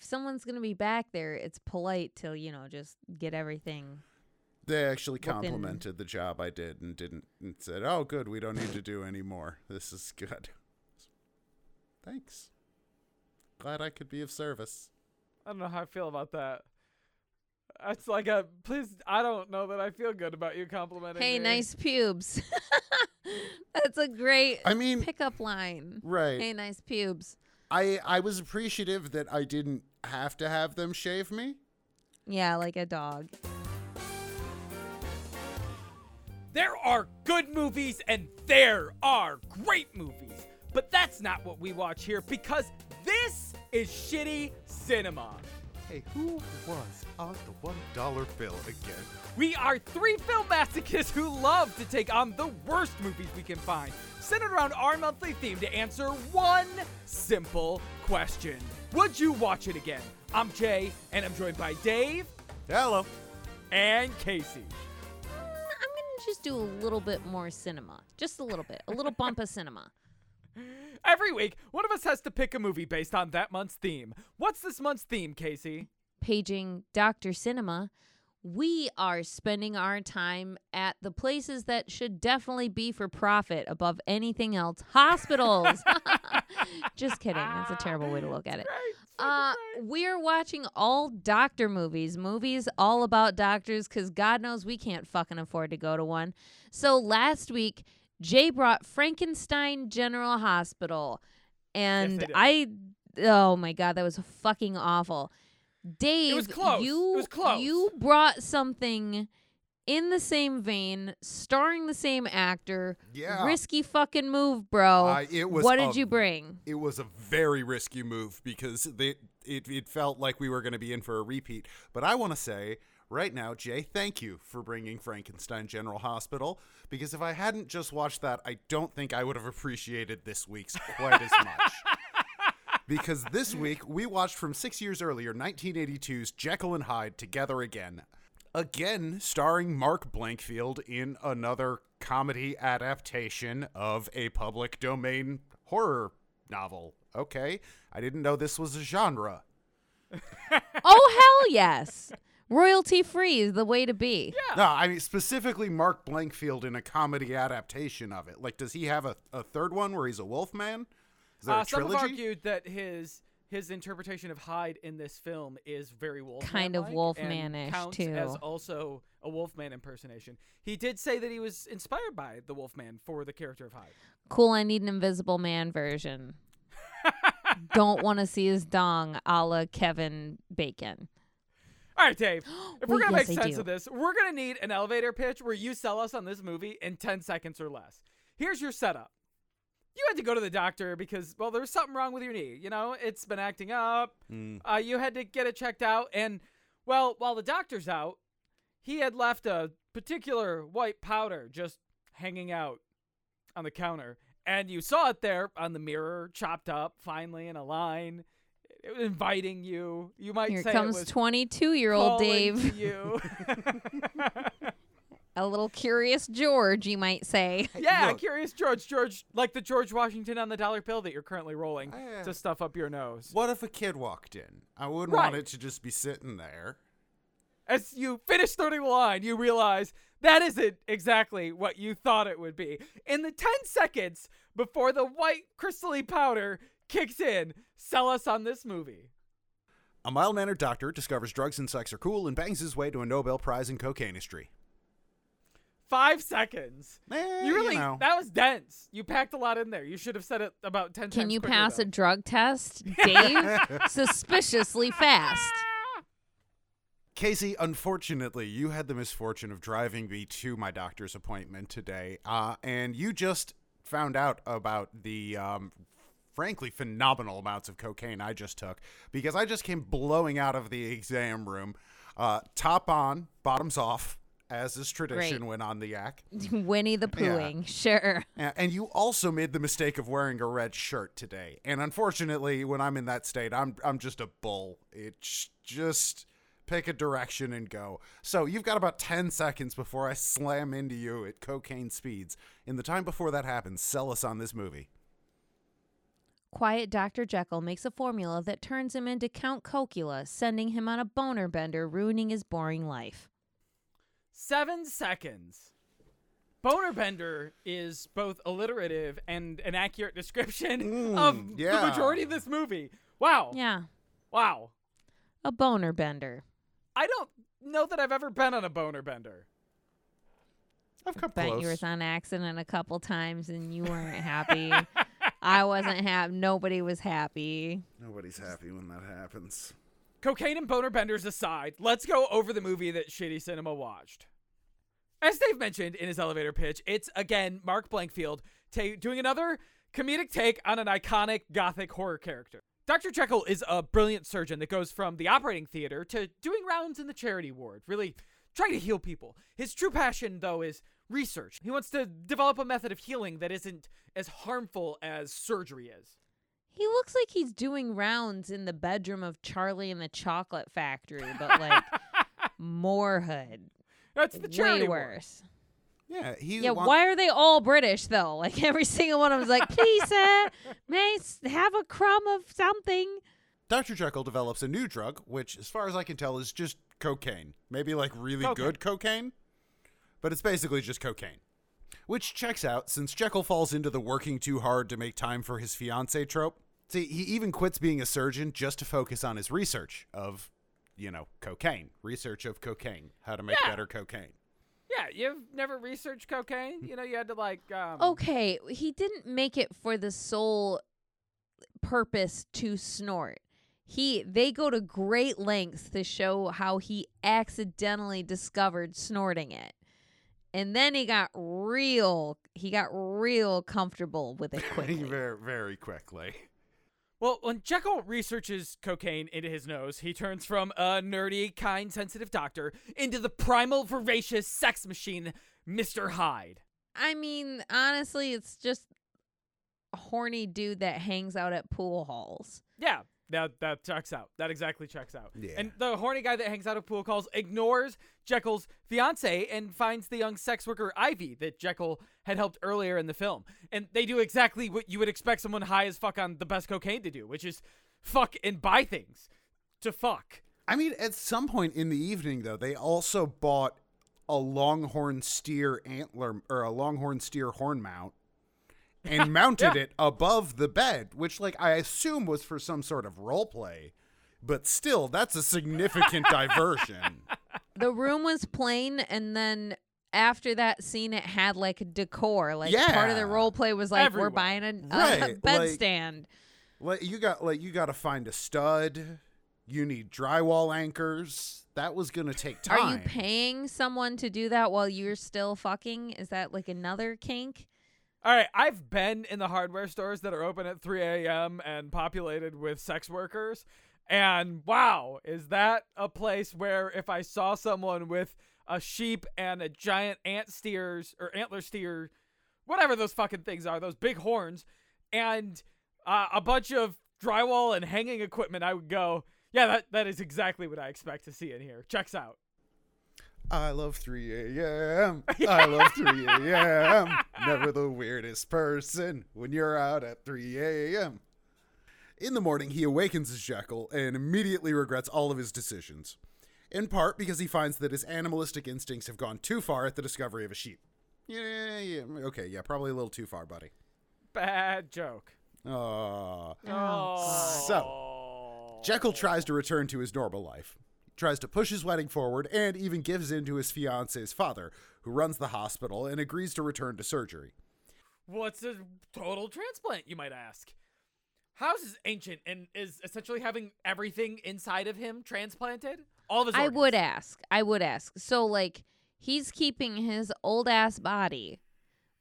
if someone's gonna be back there, it's polite to you know just get everything. They actually Looking- complimented the job I did and didn't and said, "Oh, good, we don't need to do any more. This is good." Thanks. Glad I could be of service. I don't know how I feel about that. It's like a please. I don't know that I feel good about you complimenting Hey, me. nice pubes. That's a great I mean, pickup line. right. Hey, nice pubes. I I was appreciative that I didn't have to have them shave me. Yeah, like a dog. There are good movies and there are great movies. But that's not what we watch here because this is shitty cinema. Hey, who was on the one dollar bill again? We are three film masochists who love to take on the worst movies we can find, centered around our monthly theme to answer one simple question Would you watch it again? I'm Jay, and I'm joined by Dave Hello. and Casey. Mm, I'm gonna just do a little bit more cinema. Just a little bit. A little bump of cinema. Every week, one of us has to pick a movie based on that month's theme. What's this month's theme, Casey? Paging Dr. Cinema, we are spending our time at the places that should definitely be for profit above anything else. Hospitals. Just kidding. That's a terrible way to look at it. Uh, we're watching all doctor movies, movies all about doctors, because God knows we can't fucking afford to go to one. So last week, Jay brought Frankenstein General Hospital, and I I, oh my God, that was fucking awful. Dave, was close. It you was close. you brought something in the same vein, starring the same actor. Yeah. Risky fucking move, bro. Uh, it was what a- did you bring? It was a very risky move because they, it, it felt like we were going to be in for a repeat. But I want to say right now, Jay, thank you for bringing Frankenstein General Hospital because if I hadn't just watched that, I don't think I would have appreciated this week's quite as much. Because this week we watched from six years earlier, 1982's Jekyll and Hyde Together Again. Again, starring Mark Blankfield in another comedy adaptation of a public domain horror novel. Okay, I didn't know this was a genre. oh hell yes. Royalty free is the way to be. No, I mean specifically Mark Blankfield in a comedy adaptation of it. Like, does he have a, a third one where he's a wolfman? Is there Uh, a some have argued that his his interpretation of Hyde in this film is very Wolfman, Kind of Wolfman-ish, counts too. as also a Wolfman impersonation. He did say that he was inspired by the Wolfman for the character of Hyde. Cool, I need an invisible man version. Don't want to see his dong a la Kevin Bacon. All right, Dave. If we're gonna yes, make sense of this, we're gonna need an elevator pitch where you sell us on this movie in ten seconds or less. Here's your setup. You had to go to the doctor because, well, there was something wrong with your knee. You know, it's been acting up. Mm. Uh, you had to get it checked out, and well, while the doctor's out, he had left a particular white powder just hanging out on the counter, and you saw it there on the mirror, chopped up, finally in a line, it was inviting you. You might Here say comes it was 22 year old calling to Dave. you. A little curious George, you might say. yeah, look. curious George. George, like the George Washington on the dollar bill that you're currently rolling Yeah. to stuff up your nose. What if a kid walked in? I wouldn't Right. want it to just be sitting there. As you finish starting the line, you realize that isn't exactly what you thought it would be. In the 10 seconds before the white crystally powder kicks in, sell us on this movie. A mild mannered doctor discovers drugs and sex are cool and bangs his way to a Nobel Prize in cocaine history. Five seconds. Eh, You really, know. that was dense. You packed a lot in there. You should have said it about 10 times Can you pass though. a drug test, Dave? Suspiciously fast. Casey, unfortunately, you had the misfortune of driving me to my doctor's appointment today, uh, and you just found out about the, um, frankly, phenomenal amounts of cocaine I just took because I just came blowing out of the exam room, uh, top on, bottoms off, as is tradition Great. when on the yak. Winnie the Poohing, sure. And you also made the mistake of wearing a red shirt today. And unfortunately, when I'm in that state, I'm I'm just a bull. It's just pick a direction and go. So you've got about 10 seconds before I slam into you at cocaine speeds. In the time before that happens, sell us on this movie. Quiet Dr. Jekyll makes a formula that turns him into Count Cocula, sending him on a boner bender, ruining his boring life. Seven seconds. Boner Bender is both alliterative and an accurate description Mm, of the majority of this movie. Wow. Yeah, Wow. a boner bender. I don't know that I've ever been on a boner bender. I've come Bet close. you was on accident a couple times and you weren't happy. I wasn't happy. Nobody was happy. Nobody's happy when that happens. Cocaine and boner benders aside, let's go over the movie that Shitty Cinema watched. As Dave mentioned in his elevator pitch, it's again Mark Blankfield ta- doing another comedic take on an iconic gothic horror character. Dr. Jekyll is a brilliant surgeon that goes from the operating theater to doing rounds in the charity ward, really trying to heal people. His true passion, though, is research. He wants to develop a method of healing that isn't as harmful as surgery is. He looks like he's doing rounds in the bedroom of Charlie and the Chocolate Factory, but like more hood. That's the charity Way ward. worse. Yeah, he. Yeah, wa- why are they all British though? Like every single one of them's like, please, sir, may I s- have a crumb of something? Dr. Jekyll develops a new drug, which, as far as I can tell, is just cocaine. Maybe like really Cocaine. good cocaine, but it's basically just cocaine. Which checks out since Jekyll falls into the working too hard to make time for his fiance trope. See, he even quits being a surgeon just to focus on his research of, you know, cocaine. Research of cocaine. How to make Yeah. better cocaine. Yeah, you've never researched cocaine? You know, you had to like um Okay, he didn't make it for the sole purpose to snort. He they go to great lengths to show how he accidentally discovered snorting it. And then he got real he got real comfortable with it quickly. very, very quickly. Well, when Jekyll researches cocaine into his nose, he turns from a nerdy, kind, sensitive doctor into the primal, voracious sex machine, Mr. Hyde. I mean, honestly, it's just a horny dude that hangs out at pool halls. Yeah, that that checks out. That exactly checks out. Yeah. And the horny guy that hangs out at pool calls ignores Jekyll's fiance and finds the young sex worker Ivy that Jekyll had helped earlier in the film. And they do exactly what you would expect someone high as fuck on the best cocaine to do, which is fuck and buy things to fuck. I mean, at some point in the evening, though, they also bought a longhorn steer antler or a longhorn steer horn mount and mounted Yeah. it above the bed, which, like, I assume was for some sort of role play. But still, that's a significant diversion. the room was plain and then after that scene it had like decor like Yeah. part of the role play was like Everywhere. we're buying a, a Right, bed like- stand Like, you got like you got to find a stud. You need drywall anchors. That was gonna take time. are you paying someone to do that while you're still fucking is that like another kink All right, I've been in the hardware stores that are open at 3 a.m. and populated with sex workers. And wow, is that a place where if I saw someone with a sheep and a giant ant steers or antler steer, whatever those fucking things are, those big horns, and uh, a bunch of drywall and hanging equipment, I would go, yeah, that, that is exactly what I expect to see in here. Checks out. I love 3 a.m. I love 3 a.m. Never the weirdest person when you're out at 3 a.m. In the morning, he awakens as Jekyll and immediately regrets all of his decisions. In part because he finds that his animalistic instincts have gone too far at the discovery of a sheep. Yeah, yeah, okay, yeah, probably a little too far, buddy. Bad joke. Aw. Oh. So, Jekyll tries to return to his normal life. He tries to push his wedding forward and even gives in to his fiance's father, who runs the hospital and agrees to return to surgery. What's a total transplant, you might ask? House is ancient and is essentially having everything inside of him transplanted. All of his i organs. would ask i would ask so like he's keeping his old ass body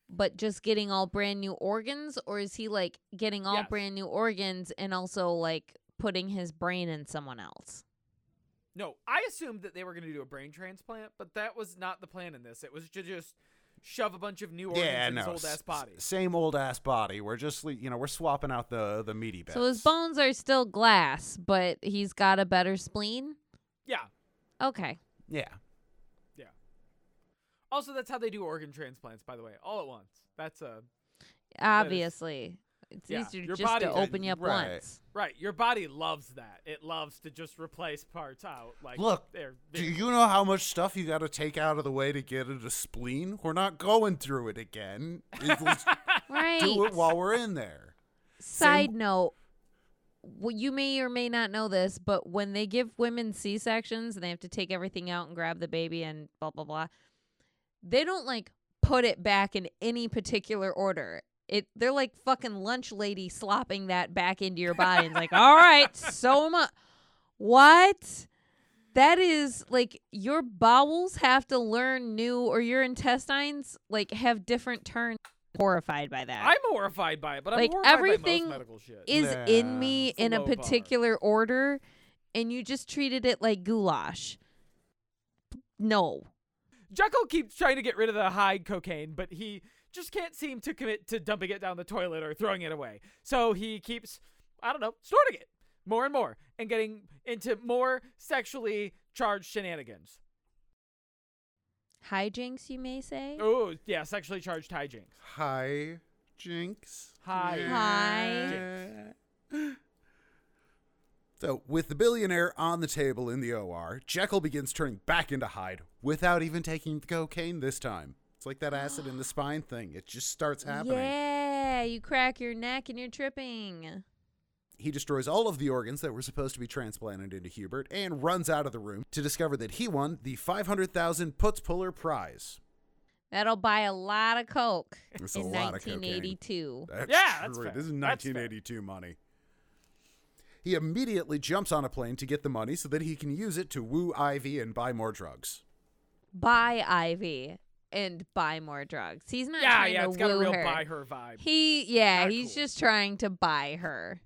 but just getting all brand new organs or is he like getting all Yes. brand new organs and also like putting his brain in someone else No, I assumed that they were going to do a brain transplant, but that was not the plan in this. It was to just shove a bunch of new organs in his old ass body. Same old ass body. We're just, you know, we're swapping out the the meaty bits. so his bones are still glass but he's got a better spleen Yeah. okay Yeah. Yeah. Also, that's how they do organ transplants, by the way, all at once. That's a obviously It's Yeah, easier your just body- to open you up Right. once. Right, your body loves that. It loves to just replace parts out. Like Look, they're, Do they're- you know how much stuff you got to take out of the way to get at a spleen? We're not going through it again. It- Let's Right. do it while we're in there. Side note, well, you may or may not know this, but when they give women C sections and they have to take everything out and grab the baby and blah blah blah, they don't like put it back in any particular order. It they're like fucking lunch lady slopping that back into your body and it's like, all right, so much. What? That is like your bowels have to learn new, or your intestines like have different turns. Horrified by that I'm horrified by it, but I'm Like, horrified by everything most medical shit. is Nah, in me it's a in a low bar. particular order and you just treated it like goulash. No. Jekyll keeps trying to get rid of the high cocaine, but he just can't seem to commit to dumping it down the toilet or throwing it away. So he keeps, I don't know, snorting it more and more and getting into more sexually charged shenanigans. Hijinks, you may say? Oh, yeah, sexually charged hijinks. Hi, Jinx. Hi. Hi. So, with the billionaire on the table in the OR, Jekyll begins turning back into Hyde without even taking the cocaine this time. It's like that acid in the spine thing. It just starts happening. Yeah, you crack your neck and you're tripping. He destroys all of the organs that were supposed to be transplanted into Hubert and runs out of the room to discover that he won the 500,000 Putz Puller prize. That'll buy a lot of coke That's a in lot of cocaine. 1982. That's Yeah, that's true. fair. This is That's fair. 1982 money. He immediately jumps on a plane to get the money so that he can use it to woo Ivy and buy more drugs. Buy Ivy and buy more drugs. He's not Yeah, trying yeah, to it's got a real her. buy her vibe. He, yeah, Not he's cool. just trying to buy her.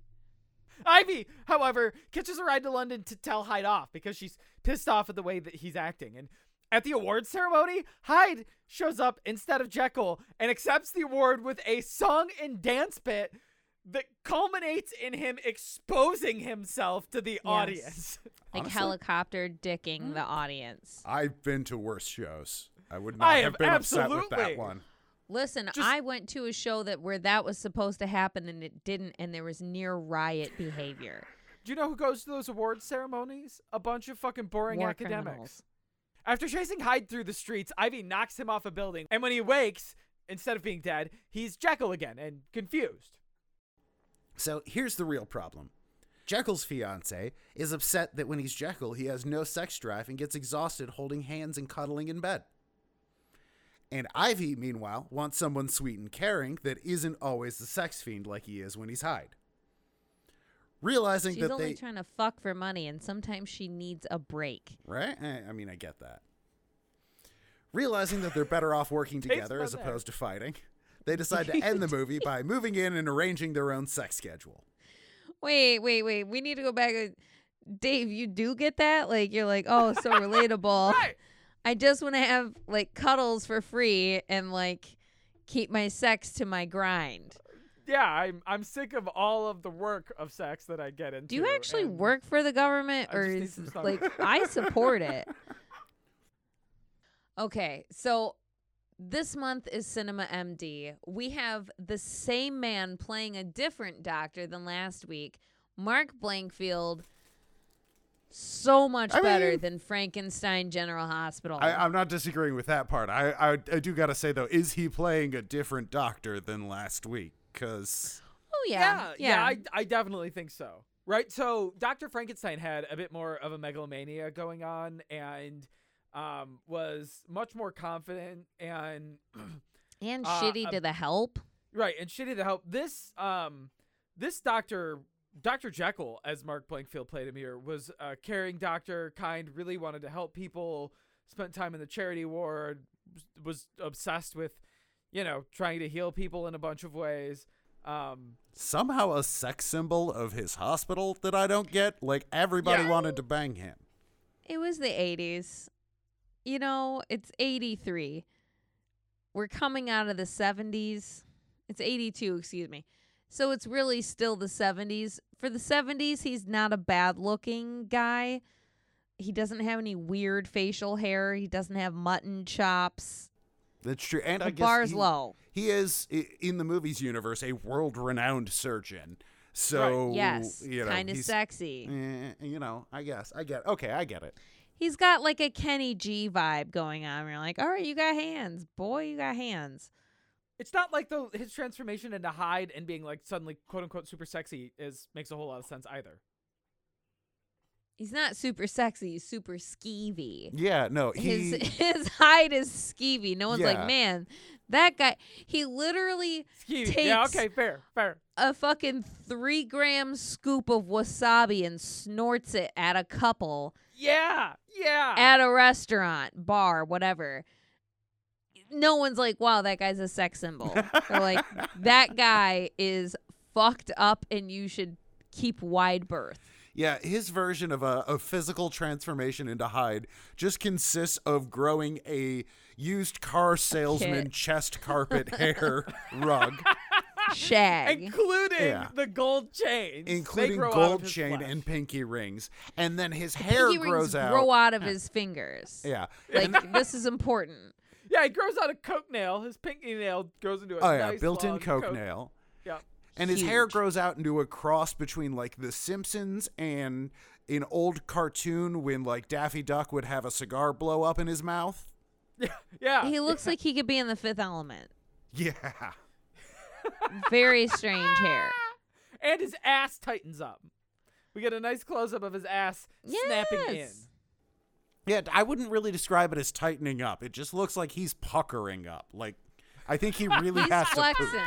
Ivy, however, catches a ride to London to tell Hyde off because she's pissed off at the way that he's acting. And at the award ceremony, Hyde shows up instead of Jekyll and accepts the award with a song and dance bit that culminates in him exposing himself to the audience. Like Honestly? helicopter dicking the mm. audience. I've been to worse shows. I would not I have have been upset with that one. Listen, Just- I went to a show that where that was supposed to happen and it didn't, and there was near riot behavior. Do you know who goes to those awards ceremonies? A bunch of fucking boring War academics. criminals. After chasing Hyde through the streets, Ivy knocks him off a building, and when he wakes, instead of being dead, he's Jekyll again and confused. So here's the real problem. Jekyll's fiance is upset that when he's Jekyll, he has no sex drive and gets exhausted holding hands and cuddling in bed. And Ivy, meanwhile, wants someone sweet and caring that isn't always the sex fiend like he is when he's Hyde. Realizing She's that only they trying to fuck for money, and sometimes she needs a break. right, Eh, I mean, I get that. Realizing that they're better off working together as there. opposed to fighting, they decide to end the movie by moving in and arranging their own sex schedule. Wait, wait, wait. We need to go back. Dave, you do get that? Like you're like, oh, so relatable. Right. I just want to have like cuddles for free and like keep my sex to my grind. Yeah, I'm I'm sick of all of the work of sex that I get into. Do you actually work for the government or is like I support it? Okay, so this month is Cinema MD. We have the same man playing a different doctor than last week. Mark Blankfield so much I better mean- than Frankenstein General Hospital. I, I'm not disagreeing with that part. I, I I do gotta say though, is he playing a different doctor than last week? Because oh Yeah, yeah. yeah, I, I definitely think so. Right? So Dr. Frankenstein had a bit more of a megalomania going on and um, was much more confident and and uh, shitty uh, to the help. right and shitty to the help. This um this doctor Dr. Jekyll, as Mark Blankfield played him here, was a caring doctor, kind, really wanted to help people, spent time in the charity ward, was obsessed with, you know, trying to heal people in a bunch of ways. Um, somehow a sex symbol of his hospital that I don't get. Like everybody Yeah. wanted to bang him. It was the 80s. You know, it's 83. We're coming out of the 70s. It's 82, excuse me. So it's really still the 70s. For the 70s, he's not a bad looking guy. He doesn't have any weird facial hair. He doesn't have mutton chops. That's true. And I The guess bar's he, low. he is in the movies universe a world-renowned surgeon. So Yes, you know, kind of sexy. eh, you know, I guess I get. Okay, I get it. He's got like a Kenny G vibe going on. You're like, all right, you got hands, boy, you got hands. It's not like the his transformation into Hyde and being like suddenly quote unquote super sexy is makes a whole lot of sense either. He's not super sexy. He's super skeevy. Yeah, no, he. His his Hyde is skeevy. No one's Yeah. like, man, that guy. He literally Skeevy. Yeah, okay, fair, fair. a fucking three gram scoop of wasabi and snorts it at a couple Yeah, yeah. at a restaurant, bar, whatever. No one's like, wow, that guy's a sex symbol. They're like, that guy is fucked up and you should keep wide berth. Yeah, his version of a, a physical transformation into Hyde just consists of growing a used car salesman Kit. chest carpet hair rug, Shag. including Yeah. the gold chains, They including grow out of gold his chain flesh. and pinky rings. And then his hair Pinky grows rings out. grow out of his fingers. Yeah. Like, this is important. Yeah, he grows out a coke nail. His pinky nail grows into a Oh, yeah. nice Built in long coke nail. Yeah. And his hair Huge. grows out into a cross between like The Simpsons and an old cartoon when like Daffy Duck would have a cigar blow up in his mouth. Yeah. Yeah. He looks like he could be in the fifth element. Yeah. Very strange hair. and his ass tightens up. We get a nice close up of his ass snapping in. Yes. Yeah, I wouldn't really describe it as tightening up. It just looks like he's puckering up. Like I think he really He's has to poop. flexing.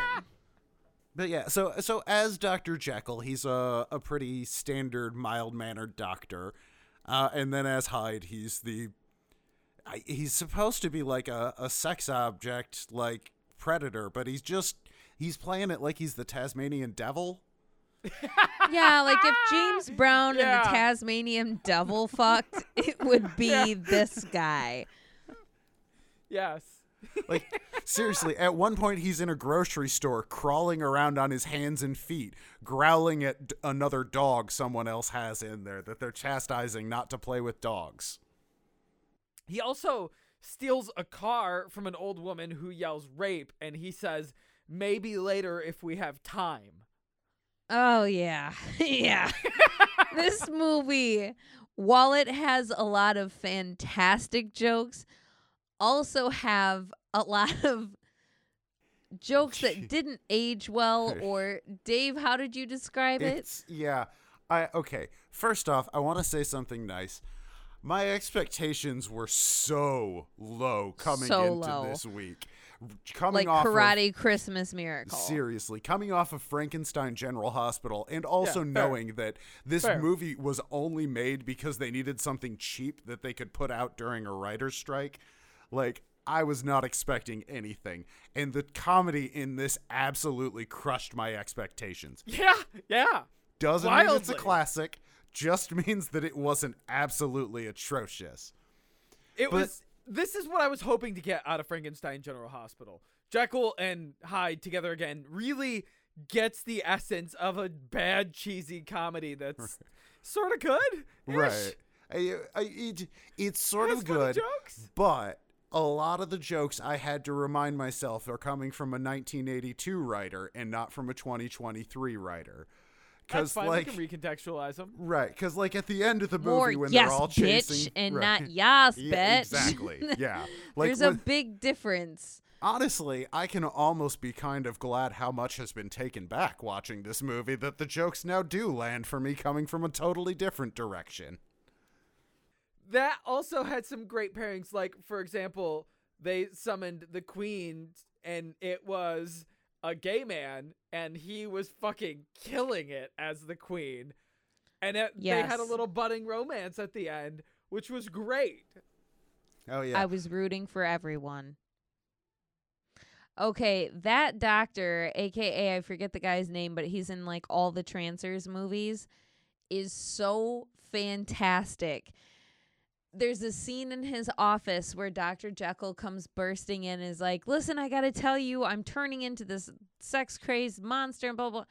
But yeah, so so as Dr. Jekyll, he's a a pretty standard mild-mannered doctor. Uh, and then as Hyde, he's the I, he's supposed to be like a, a sex object like predator, but he's just he's playing it like he's the Tasmanian devil. Yeah, like if James Brown and the Tasmanian devil fucked, it would be Yeah. this guy. Yes. Like seriously, at one point he's in a grocery store crawling around on his hands and feet, growling at d- another dog someone else has in there that they're chastising not to play with dogs. He also steals a car from an old woman who yells rape, and he says, maybe later if we have time. Oh yeah. yeah. this movie, while it has a lot of fantastic jokes, also have a lot of jokes that didn't age well or Dave, how did you describe it? Yeah. I okay. First off, I want to say something nice. My expectations were so low coming So into low. this week. Coming Like off karate Christmas miracle. seriously, coming off of Frankenstein General Hospital and also fair. knowing that this Fair. movie was only made because they needed something cheap that they could put out during a writer's strike. Like I was not expecting anything. And the comedy in this absolutely crushed my expectations Yeah, yeah. doesn't mean it's a classic just means that it wasn't absolutely atrocious It But- was. This is what I was hoping to get out of Frankenstein General Hospital. Jekyll and Hyde together again really gets the essence of a bad cheesy comedy that's sort of good. right I, I, it, it's sort of good jokes. but a lot of the jokes i had to remind myself are coming from a 1982 writer and not from a 2023 writer because like we can recontextualize them. right because like at the end of the movie More when yes, they're all bitch, chasing and right. not yes, Yeah, exactly yeah like There's a when- big difference. Honestly, I can almost be kind of glad how much has been taken back watching this movie that the jokes now do land for me coming from a totally different direction. That also had some great pairings. Like, for example, they summoned the queen, and it was a gay man, and he was fucking killing it as the queen. And it, they had a little budding romance at the end, which was great. Oh yeah. I was rooting for everyone. Okay, that doctor, aka I forget the guy's name, but he's in like all the Trancers movies, is so fantastic. There's a scene in his office where Dr. Jekyll comes bursting in and is like, Listen, I gotta tell you, I'm turning into this sex crazed monster and blah blah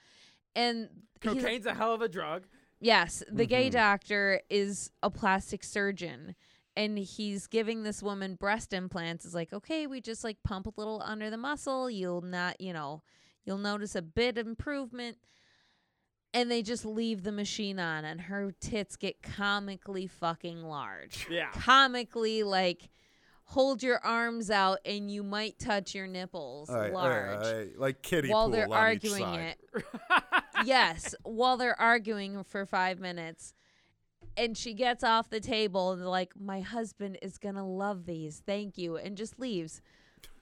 and he's- Cocaine's a hell of a drug. Yes, the gay Mhm. doctor is a plastic surgeon. and he's giving this woman breast implants. It's like, okay, we just like pump a little under the muscle. You'll not, you know, you'll notice a bit of improvement. And they just leave the machine on, and her tits get comically fucking large. Yeah. Comically, like, hold your arms out, and you might touch your nipples All right, large right, all right, like kiddie while pool they're on arguing each side. it. yes, while they're arguing for five minutes. And she gets off the table and they're like, My husband is gonna love these. Thank you. And just leaves.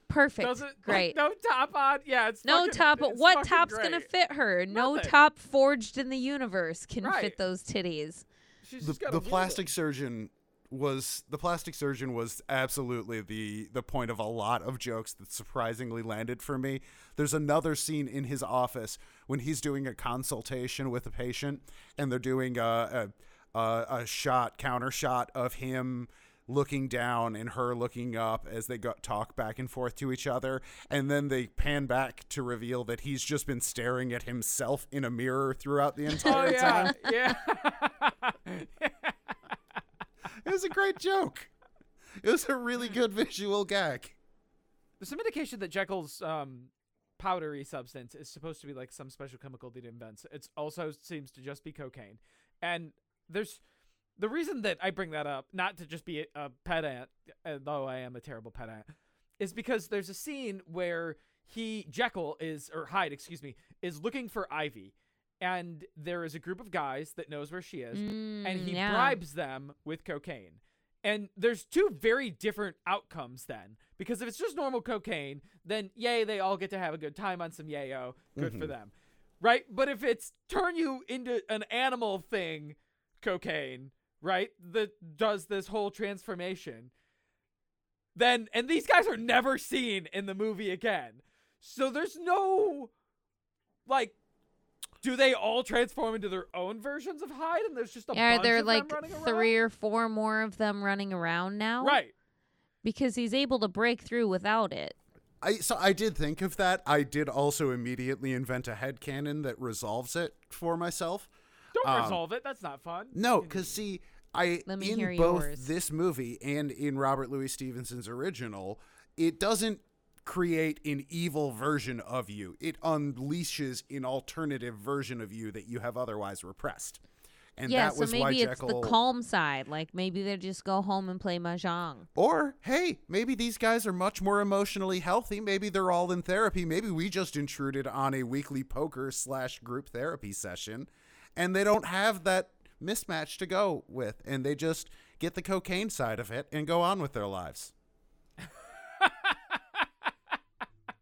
Perfect. Doesn't like, great. no top on. Yeah, it's no fucking- top it's what fucking top's gonna fit her? No Nothing. top forged in the universe can Right. fit those titties. She's the, the wield it. plastic surgeon was the plastic surgeon was absolutely the the point of a lot of jokes that surprisingly landed for me. There's another scene in his office when he's doing a consultation with a patient, and they're doing a a, a, a shot counter shot of him looking down and her looking up as they talk back and forth to each other and then they pan back to reveal that he's just been staring at himself in a mirror throughout the Oh entire yeah, time yeah. It was a great joke. It was a really good visual gag. There's some indication that Jekyll's um, powdery substance is supposed to be like some special chemical that he invents. It also seems to just be cocaine. And there's the reason that I bring that up, not to just be a, a pedant, though I am a terrible pedant, is because there's a scene where he Jekyll is or Hyde, excuse me, is looking for Ivy, and there is a group of guys that knows where she is, and Mm, he yeah. bribes them with cocaine. And there's two very different outcomes then. Because if it's just normal cocaine, then yay, they all get to have a good time on some yayo. Good for them. Right? But if it's turn you into an animal thing cocaine, right? That does this whole transformation. Then and these guys are never seen in the movie again. So there's no like do they all transform into their own versions of Hyde and there's just a Are bunch there of like them running three or four more of them running around now? Right. Because he's able to break through without it. I so I did think of that. I did also immediately invent a headcanon that resolves it for myself. Don't Um, resolve it. That's not fun. No, because see, I Let me in hear both yours. this movie and in Robert Louis Stevenson's original, it doesn't create an evil version of you. It unleashes an alternative version of you that you have otherwise repressed. And yeah, that so was why maybe it's the calm side. Like maybe they just go home and play mahjong. Or, hey, maybe these guys are much more emotionally healthy. Maybe they're all in therapy. Maybe we just intruded on a weekly poker slash group therapy session and they don't have that mismatch to go with. And they just get the cocaine side of it and go on with their lives.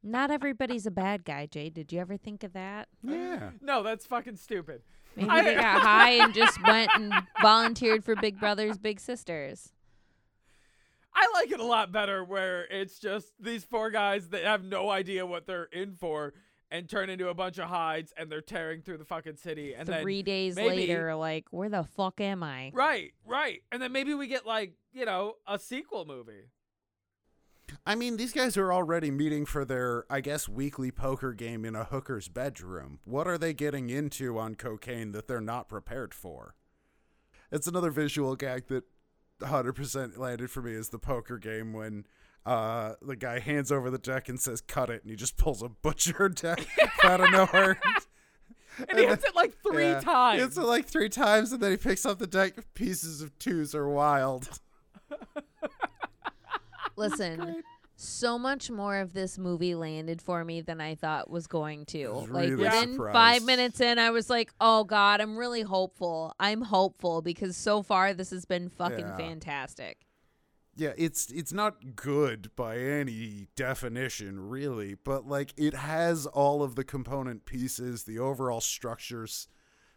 Not everybody's a bad guy, Jay. Did you ever think of that? Yeah. No, that's fucking stupid. Maybe I- they got high and just went and volunteered for Big Brothers Big Sisters. I like it a lot better where it's just these four guys that have no idea what they're in for and turn into a bunch of Hydes and they're tearing through the fucking city and Three then days maybe- later, like, where the fuck am I? right, right, and then maybe we get like you know a sequel movie. I mean, these guys are already meeting for their, I guess, weekly poker game in a hooker's bedroom. What are they getting into on cocaine that they're not prepared for? It's another visual gag that 100% landed for me is the poker game when uh, the guy hands over the deck and says, cut it, and he just pulls a butcher deck out of nowhere. And he hits it like three Yeah. times. He hits it like three times, and then he picks up the deck. Pieces of twos are wild. Listen, so much more of this movie landed for me than I thought was going to. was Like really within surprised. five minutes in, I was like, "Oh God, I'm really hopeful. I'm hopeful because so far this has been fucking Yeah. fantastic." Yeah, it's it's not good by any definition, really, but like it has all of the component pieces. The overall structure's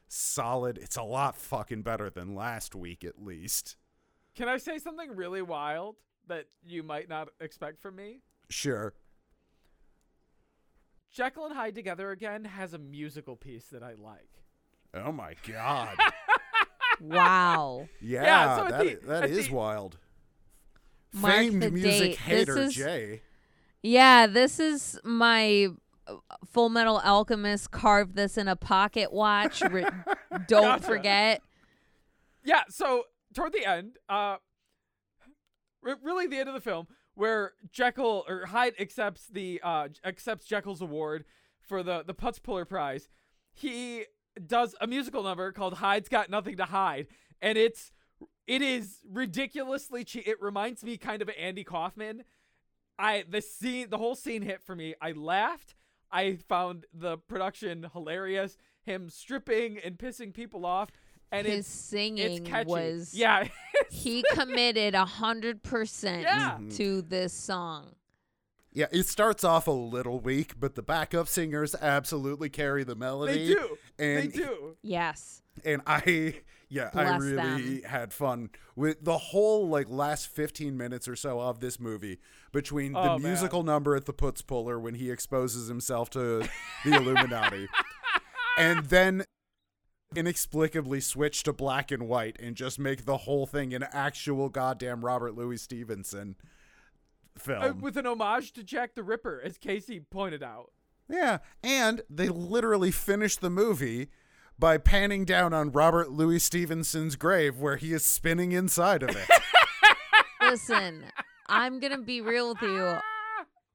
solid. It's a lot fucking better than last week, at least. Can I say something really wild that you might not expect from me? Sure. Jekyll and Hyde together again has a musical piece that I like. Oh my god. Wow. Yeah, so that the- i- that at is the- wild. Mark Famed the music date. This hater is- Jay. Yeah, this is my uh, Full Metal Alchemist carved this in a pocket watch. Re- don't Gotcha. forget. Yeah, so toward the end, uh r- really the end of the film where Jekyll or Hyde accepts the uh accepts Jekyll's award for the the Putz Puller Prize. He does a musical number called Hyde's Got Nothing to Hide, and it's it is ridiculously cheap. It reminds me kind of of Andy Kaufman. I the scene the whole scene hit for me. I laughed. I found the production hilarious. Him stripping and pissing people off, and His it's singing it's catchy. was yeah, he committed a hundred percent mm-hmm. to this song. Yeah, it starts off a little weak, but the backup singers absolutely carry the melody. they do. They And do. Yes. and I yeah, I Bless really had fun with the whole like last 15 minutes or so of this movie between the Oh, man. musical number at the Putz Puller when he exposes himself to the Illuminati and then inexplicably switch to black and white and just make the whole thing an actual goddamn Robert Louis Stevenson film. Uh, with an homage to Jack the Ripper, as Casey pointed out. Yeah, and they literally finished the movie by panning down on Robert Louis Stevenson's grave where he is spinning inside of it. Listen, I'm gonna be real with you.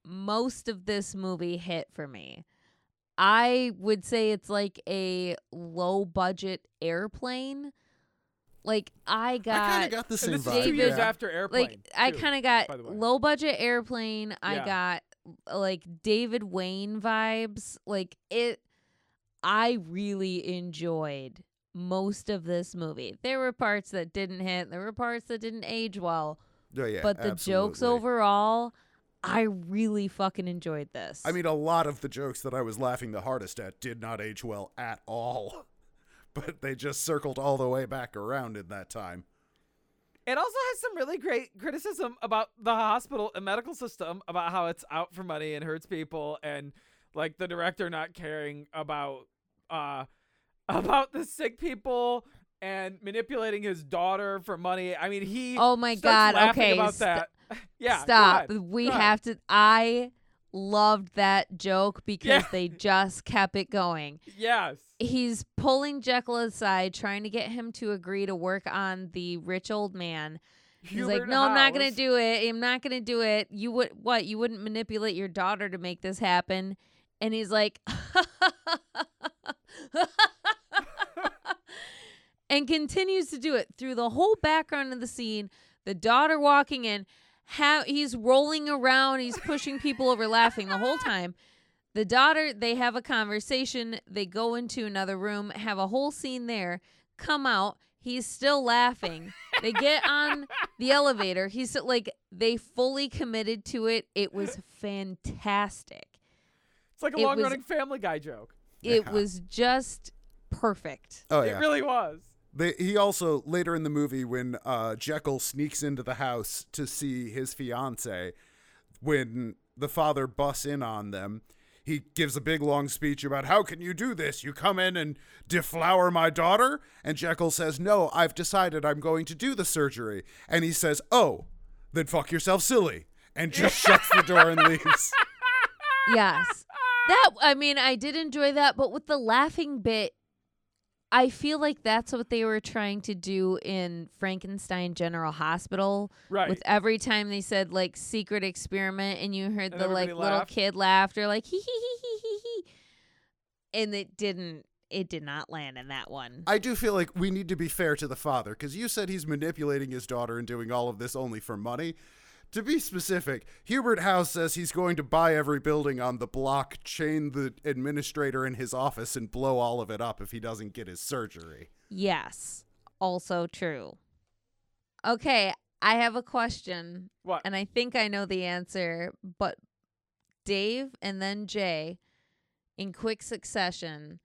Most of this movie hit for me. I would say it's like a low budget airplane. Like I got, I got, kind of got the same And this vibe. two years yeah. after Airplane. like I kind of got by the way. low budget airplane. I Yeah. got like David Wayne vibes. Like it I really enjoyed most of this movie. There were parts that didn't hit, there were parts that didn't age well, Oh, yeah, but the jokes overall, I really fucking enjoyed this. I mean, a lot of the jokes that I was laughing the hardest at did not age well at all. But they just circled all the way back around in that time. It also has some really great criticism about the hospital and medical system, about how it's out for money and hurts people, and like the director not caring about uh about the sick people and manipulating his daughter for money. I mean, he oh my god, okay. about st- that. yeah, Stop. We have to I loved that joke because Yeah. they just kept it going. Yes. he's pulling Jekyll aside, trying to get him to agree to work on the rich old man. He's like, Hubert "No, I'm not gonna do it. I'm not gonna do it. You would what? You wouldn't manipulate your daughter to make this happen." And he's like, and continues to do it through the whole background of the scene. The daughter walking in, how he's rolling around, he's pushing people over, laughing the whole time. The daughter, they have a conversation. They go into another room, have a whole scene there, come out. He's still laughing. They get on the elevator. He's still, like, they fully committed to it. It was fantastic. It's like a It long running Family Guy joke. It Yeah. was just perfect. Oh, yeah. It really was. They, he also later in the movie when uh, Jekyll sneaks into the house to see his fiance, when the father busts in on them, he gives a big long speech about how can you do this? You come in and deflower my daughter, and Jekyll says, "No, I've decided I'm going to do the surgery." And he says, "Oh, then fuck yourself, silly," and just shuts the door and leaves. yes. That I mean, I did enjoy that, but with the laughing bit, I feel like that's what they were trying to do in Frankenstein General Hospital. Right. With every time they said like secret experiment and you heard And the like everybody little laughed. kid laughter like hee hee hee hee hee hee. And it didn't it did not land in that one. I do feel like we need to be fair to the father because you said he's manipulating his daughter and doing all of this only for money. To be specific, Hubert House says he's going to buy every building on the block, chain the administrator in his office, and blow all of it up if he doesn't get his surgery. Yes. Also true. Okay, I have a question. What? and I think I know the answer, but Dave and then Jay, in quick succession,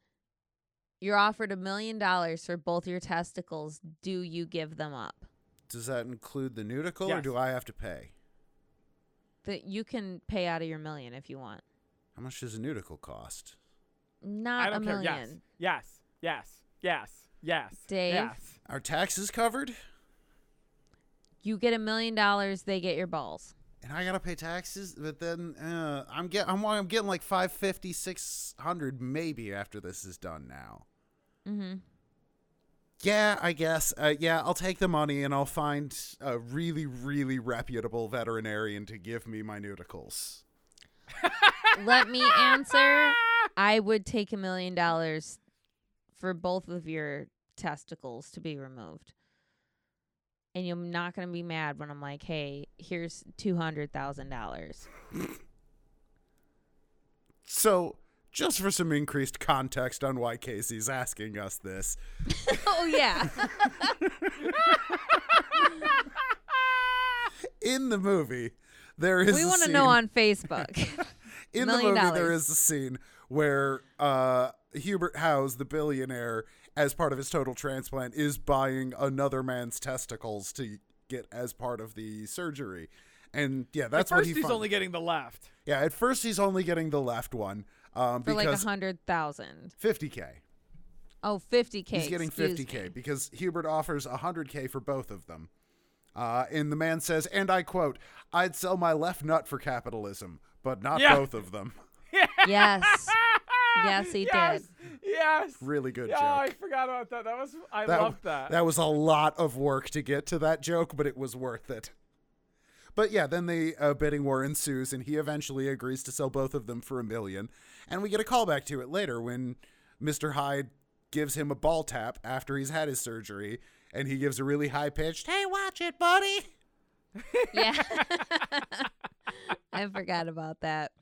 you're offered a million dollars for both your testicles. Do you give them up? Does that include the nudicle, or do I have to pay? That you can pay out of your million if you want. How much does a nudicle cost? Not I don't a care. million. Yes. Yes. Yes. Yes. Yes. Dave? Yes. Are taxes covered? You get a million dollars, they get your balls. And I gotta pay taxes, but then uh, I'm get I'm, I'm getting like 550, 600 maybe after this is done now. Mm-hmm. Yeah, I guess. Uh, yeah, I'll take the money and I'll find a really, really reputable veterinarian to give me my nudicles. Let me answer. I would take a million dollars for both of your testicles to be removed. And you're not going to be mad when I'm like, hey, here's $200,000. So, just for some increased context on why Casey's asking us this, oh, yeah. in the movie, there is we a want to scene- know on Facebook. in the movie there dollars. is a scene where uh, Hubert Howes, the billionaire, as part of his total transplant, is buying another man's testicles to get as part of the surgery. And yeah, that's At what first he he's fin- only getting the left. Yeah, at first he's only getting the left one um, for like a because 100000 50k. Oh, 50K. He's getting 50k me. because Hubert offers 100k for both of them. Uh, and the man says, and I quote, "I'd sell my left nut for capitalism, but not Yeah. both of them." Yes. Yes, he yes, did. Yes. Really good yeah, I forgot about that. That was I That, loved that. that was a lot of work to get to that joke, but it was worth it. But yeah, then the uh, bidding war ensues, and he eventually agrees to sell both of them for a million. And we get a callback to it later when Mr. Hyde gives him a ball tap after he's had his surgery, and he gives a really high pitched, "Hey, watch it, buddy." Yeah. I forgot about that.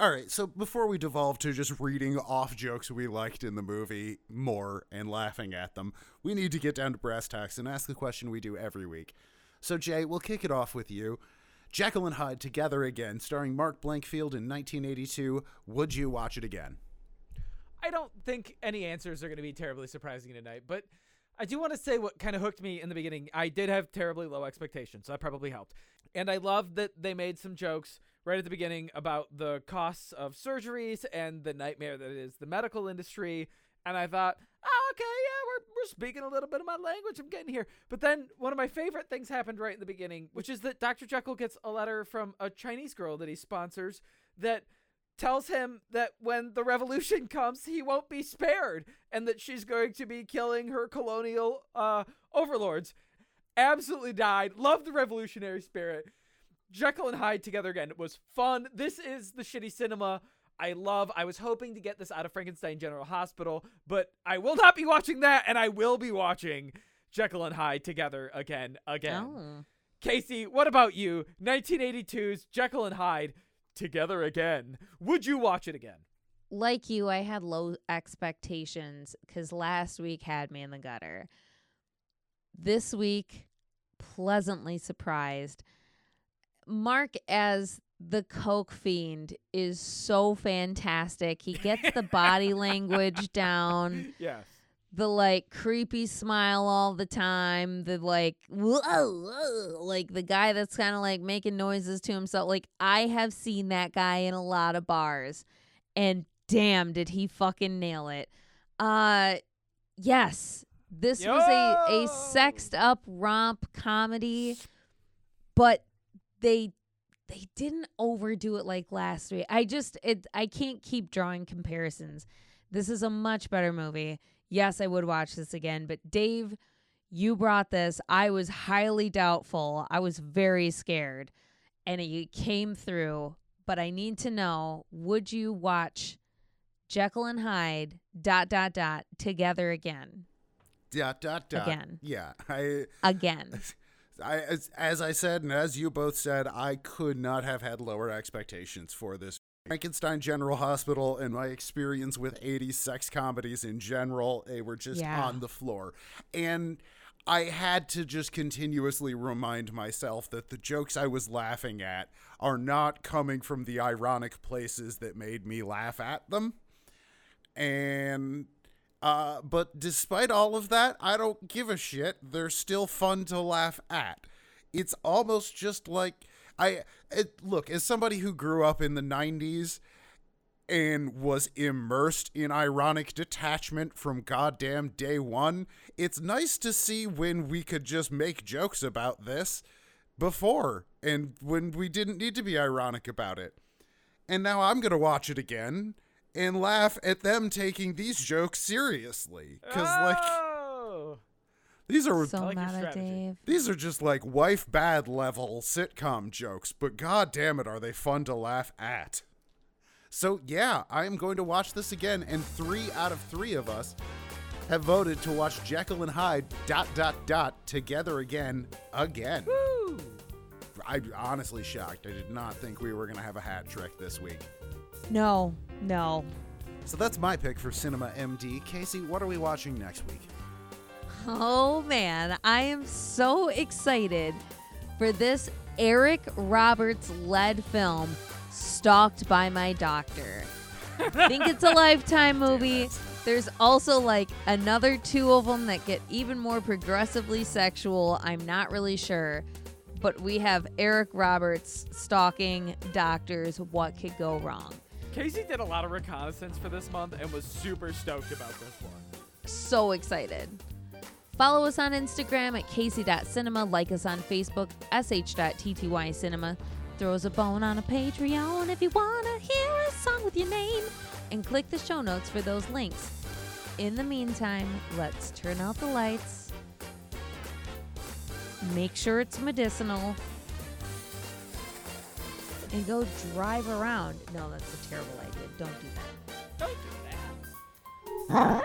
All right, so before we devolve to just reading off jokes we liked in the movie more and laughing at them, we need to get down to brass tacks and ask the question we do every week. So, Jay, we'll kick it off with you. Jekyll and Hyde Together Again, starring Mark Blankfield in 1982. Would you watch it again? I don't think any answers are going to be terribly surprising tonight, but I do want to say what kind of hooked me in the beginning. I did have terribly low expectations, so that probably helped. And I love that they made some jokes right at the beginning about the costs of surgeries and the nightmare that is the medical industry. And I thought, okay, yeah, we're, we're speaking a little bit of my language. I'm getting here. But then one of my favorite things happened right in the beginning, which is that Dr. Jekyll gets a letter from a Chinese girl that he sponsors that tells him that when the revolution comes, he won't be spared, and that she's going to be killing her colonial uh, overlords. Absolutely died. Love the revolutionary spirit. Jekyll and Hyde together again It was fun. This is the shitty cinema I love. I was hoping to get this out of Frankenstein General Hospital, but I will not be watching that, and I will be watching Jekyll and Hyde together again, again. Oh. Casey, what about you? 1982's Jekyll and Hyde together again. Would you watch it again? Like you, I had low expectations because last week had me in the gutter. This week, pleasantly surprised. Mark as the coke fiend is so fantastic. He gets the body language down. Yes. the like creepy smile all the time, the like whoa, whoa, like the guy that's kind of like making noises to himself. Like I have seen that guy in a lot of bars and damn did he fucking nail it. Uh yes, this was a a sexed up romp comedy, but they they didn't overdo it like last week. I just it I can't keep drawing comparisons. This is a much better movie. Yes, I would watch this again, but Dave, you brought this. I was highly doubtful. I was very scared. And it came through, but I need to know, would you watch Jekyll and Hyde dot dot dot together again? Dot, dot, dot. Again. Yeah. I, Again. I as, as I said, and as you both said, I could not have had lower expectations for this. Frankenstein General Hospital and my experience with 80s sex comedies in general, they were just Yeah. on the floor. And I had to just continuously remind myself that the jokes I was laughing at are not coming from the ironic places that made me laugh at them. And uh, but despite all of that, I don't give a shit. They're still fun to laugh at. It's almost just like I it, look as somebody who grew up in the '90s and was immersed in ironic detachment from goddamn day one. It's nice to see when we could just make jokes about this before and when we didn't need to be ironic about it. And now I'm going to watch it again and laugh at them taking these jokes seriously. Because, like, oh, These are so like mad at. Dave. these are just like wife bad level sitcom jokes, but god damn it, are they fun to laugh at. So yeah, I am going to watch this again, and three out of three of us have voted to watch Jekyll and Hyde dot dot dot together again again. Woo! I'm honestly shocked. I did not think we were gonna have a hat trick this week. No, no. So that's my pick for Cinema MD. Casey, what are we watching next week? Oh man, I am so excited for this Eric Roberts led film, Stalked by My Doctor. I think it's a lifetime movie. There's also like another two of them that get even more progressively sexual. I'm not really sure. But we have Eric Roberts stalking doctors. What could go wrong? Casey did a lot of reconnaissance for this month and was super stoked about this one. so excited. Follow us on Instagram at casey.cinema, like us on Facebook, sh.ttycinema. Throw us a bone on a Patreon if you want to hear a song with your name. And click the show notes for those links. In the meantime, let's turn out the lights. Make sure it's medicinal. And go drive around. No, that's a terrible idea. Don't do that. Don't do that.